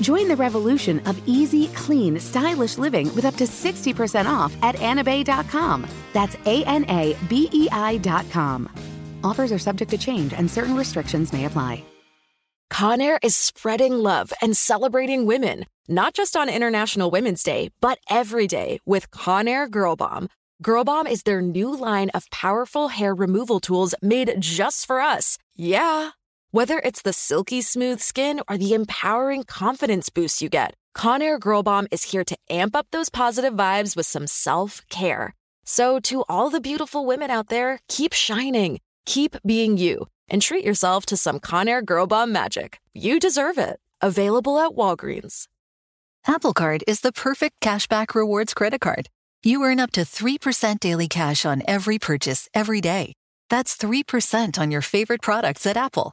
Join the revolution of easy, clean, stylish living with up to 60% off at anabei.com. That's A N A B E I.com. Offers are subject to change and certain restrictions may apply. Conair is spreading love and celebrating women, not just on International Women's Day, but every day with Conair Girl Bomb. Girl Bomb is their new line of powerful hair removal tools made just for us. Yeah. Whether it's the silky smooth skin or the empowering confidence boost you get, Conair Girl Bomb is here to amp up those positive vibes with some self care. So, to all the beautiful women out there, keep shining, keep being you and treat yourself to some Conair Girl Bomb magic. You deserve it. Available at Walgreens. Apple Card is the perfect cashback rewards credit card. You earn up to 3% daily cash on every purchase every day. That's 3% on your favorite products at Apple,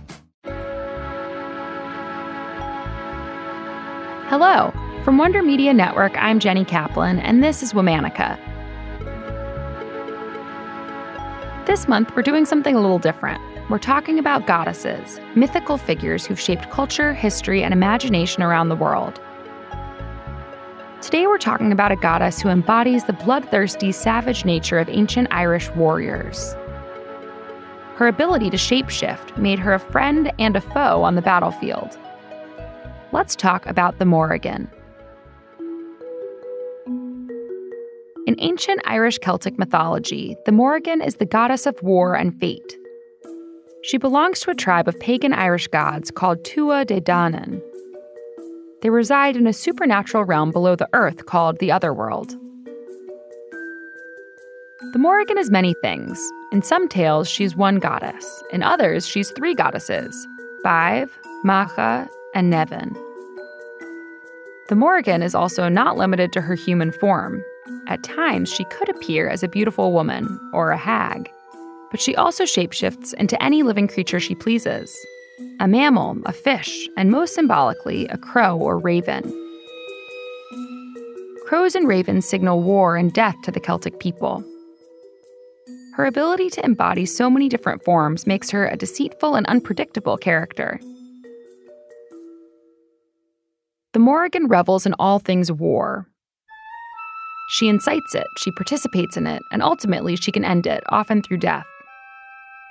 Hello. From Wonder Media Network, I'm Jenny Kaplan, and this is Womanica. This month, we're doing something a little different. We're talking about goddesses, mythical figures who've shaped culture, history, and imagination around the world. Today, we're talking about a goddess who embodies the bloodthirsty, savage nature of ancient Irish warriors. Her ability to shapeshift made her a friend and a foe on the battlefield let's talk about the Morrigan. In ancient Irish Celtic mythology, the Morrigan is the goddess of war and fate. She belongs to a tribe of pagan Irish gods called Tuatha De Danann. They reside in a supernatural realm below the earth called the Otherworld. The Morrigan is many things. In some tales, she's one goddess. In others, she's three goddesses Badb, Macha, and Nemain. The Morrigan is also not limited to her human form. At times, she could appear as a beautiful woman or a hag, but she also shapeshifts into any living creature she pleases a mammal, a fish, and most symbolically, a crow or raven. Crows and ravens signal war and death to the Celtic people. Her ability to embody so many different forms makes her a deceitful and unpredictable character. The Morrigan revels in all things war. She incites it, she participates in it, and ultimately she can end it, often through death.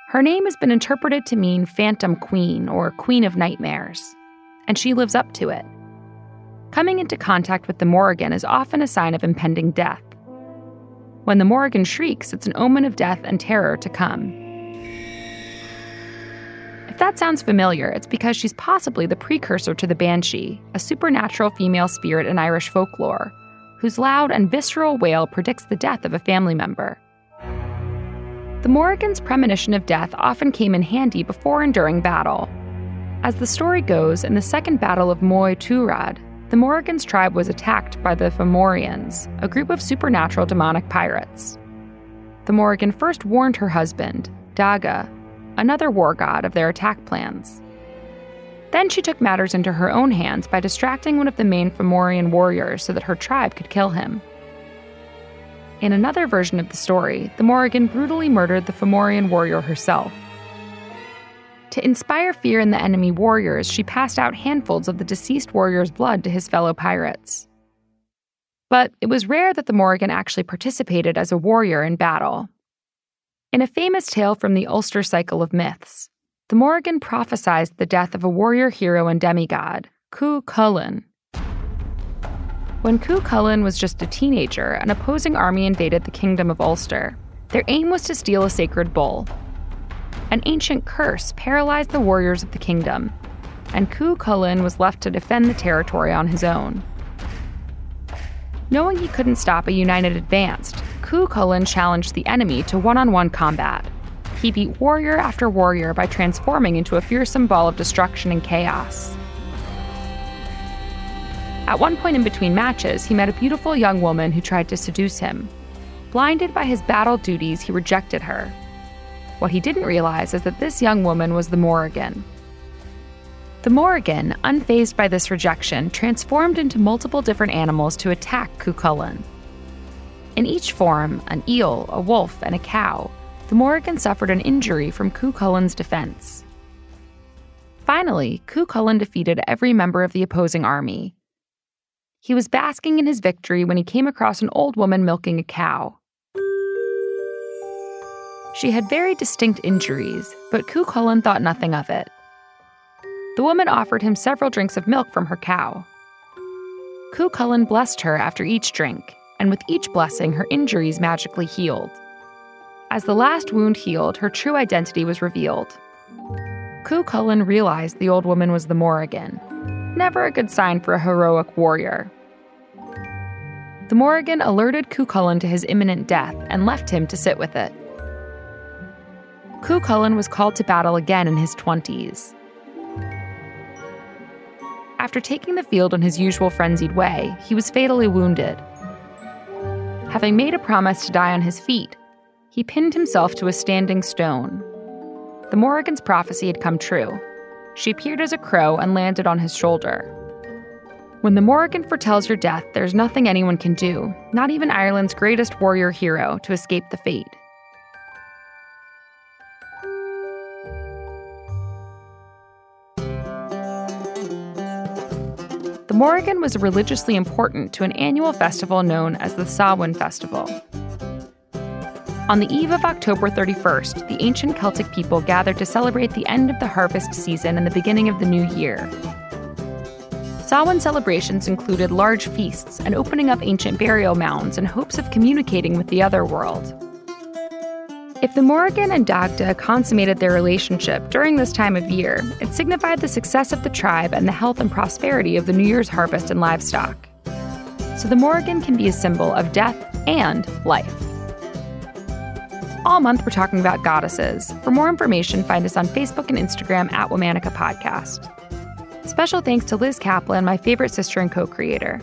Her name has been interpreted to mean Phantom Queen or Queen of Nightmares, and she lives up to it. Coming into contact with the Morrigan is often a sign of impending death. When the Morrigan shrieks, it's an omen of death and terror to come that sounds familiar, it's because she's possibly the precursor to the Banshee, a supernatural female spirit in Irish folklore, whose loud and visceral wail predicts the death of a family member. The Morrigan's premonition of death often came in handy before and during battle. As the story goes, in the Second Battle of Mag Tuired, the Morrigan's tribe was attacked by the Fomorians, a group of supernatural demonic pirates. The Morrigan first warned her husband, Dagda, another war god of their attack plans. Then she took matters into her own hands by distracting one of the main Fomorian warriors so that her tribe could kill him. In another version of the story, the Morrigan brutally murdered the Fomorian warrior herself. To inspire fear in the enemy warriors, she passed out handfuls of the deceased warrior's blood to his fellow pirates. But it was rare that the Morrigan actually participated as a warrior in battle. In a famous tale from the Ulster cycle of myths, the Morrigan prophesied the death of a warrior hero and demigod, Cú Chulainn. When Cú Chulainn was just a teenager, an opposing army invaded the kingdom of Ulster. Their aim was to steal a sacred bull. An ancient curse paralyzed the warriors of the kingdom, and Cú Chulainn was left to defend the territory on his own. Knowing he couldn't stop a united advance, Chulainn challenged the enemy to one on one combat. He beat warrior after warrior by transforming into a fearsome ball of destruction and chaos. At one point in between matches, he met a beautiful young woman who tried to seduce him. Blinded by his battle duties, he rejected her. What he didn't realize is that this young woman was the Morrigan. The Morrigan, unfazed by this rejection, transformed into multiple different animals to attack Cú Chulainn. In each form, an eel, a wolf, and a cow, the Morrigan suffered an injury from Cú Chulainn's defense. Finally, Cú Chulainn defeated every member of the opposing army. He was basking in his victory when he came across an old woman milking a cow. She had very distinct injuries, but Cú Chulainn thought nothing of it. The woman offered him several drinks of milk from her cow. Cú Chulainn blessed her after each drink, and with each blessing, her injuries magically healed. As the last wound healed, her true identity was revealed. Cú Chulainn realized the old woman was the Morrigan. Never a good sign for a heroic warrior. The Morrigan alerted Cú Chulainn to his imminent death and left him to sit with it. Cú Chulainn was called to battle again in his 20s. After taking the field in his usual frenzied way, he was fatally wounded. Having made a promise to die on his feet, he pinned himself to a standing stone. The Morrigan's prophecy had come true. She appeared as a crow and landed on his shoulder. When the Morrigan foretells your death, there's nothing anyone can do, not even Ireland's greatest warrior hero, to escape the fate. Morrigan was religiously important to an annual festival known as the Samhain Festival. On the eve of October 31st, the ancient Celtic people gathered to celebrate the end of the harvest season and the beginning of the new year. Samhain celebrations included large feasts and opening up ancient burial mounds in hopes of communicating with the other world. If the Morrigan and Dagda consummated their relationship during this time of year, it signified the success of the tribe and the health and prosperity of the New Year's harvest and livestock. So the Morrigan can be a symbol of death and life. All month, we're talking about goddesses. For more information, find us on Facebook and Instagram at Womanica Podcast. Special thanks to Liz Kaplan, my favorite sister and co creator.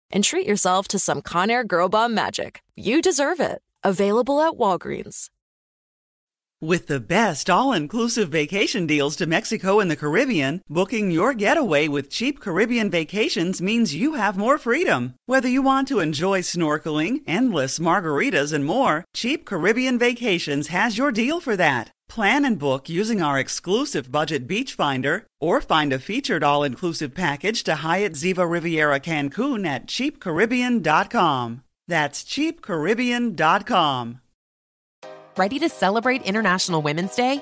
and treat yourself to some Conair Girl Bomb magic. You deserve it. Available at Walgreens. With the best all inclusive vacation deals to Mexico and the Caribbean, booking your getaway with cheap Caribbean vacations means you have more freedom. Whether you want to enjoy snorkeling, endless margaritas, and more, Cheap Caribbean Vacations has your deal for that. Plan and book using our exclusive budget beach finder or find a featured all inclusive package to Hyatt Ziva Riviera Cancun at cheapcaribbean.com. That's cheapcaribbean.com. Ready to celebrate International Women's Day?